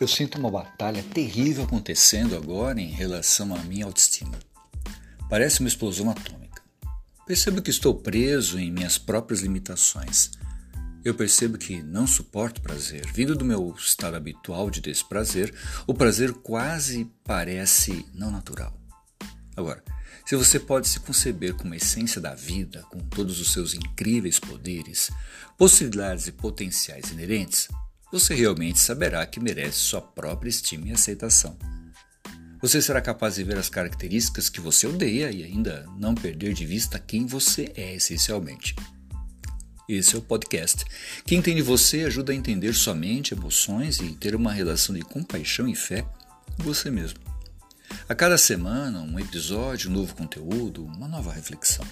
Eu sinto uma batalha terrível acontecendo agora em relação à minha autoestima. Parece uma explosão atômica. Percebo que estou preso em minhas próprias limitações. Eu percebo que não suporto prazer. Vindo do meu estado habitual de desprazer, o prazer quase parece não natural. Agora, se você pode se conceber como a essência da vida, com todos os seus incríveis poderes, possibilidades e potenciais inerentes, você realmente saberá que merece sua própria estima e aceitação. Você será capaz de ver as características que você odeia e ainda não perder de vista quem você é essencialmente. Esse é o podcast que entende você ajuda a entender sua mente, emoções e ter uma relação de compaixão e fé com você mesmo. A cada semana, um episódio, um novo conteúdo, uma nova reflexão.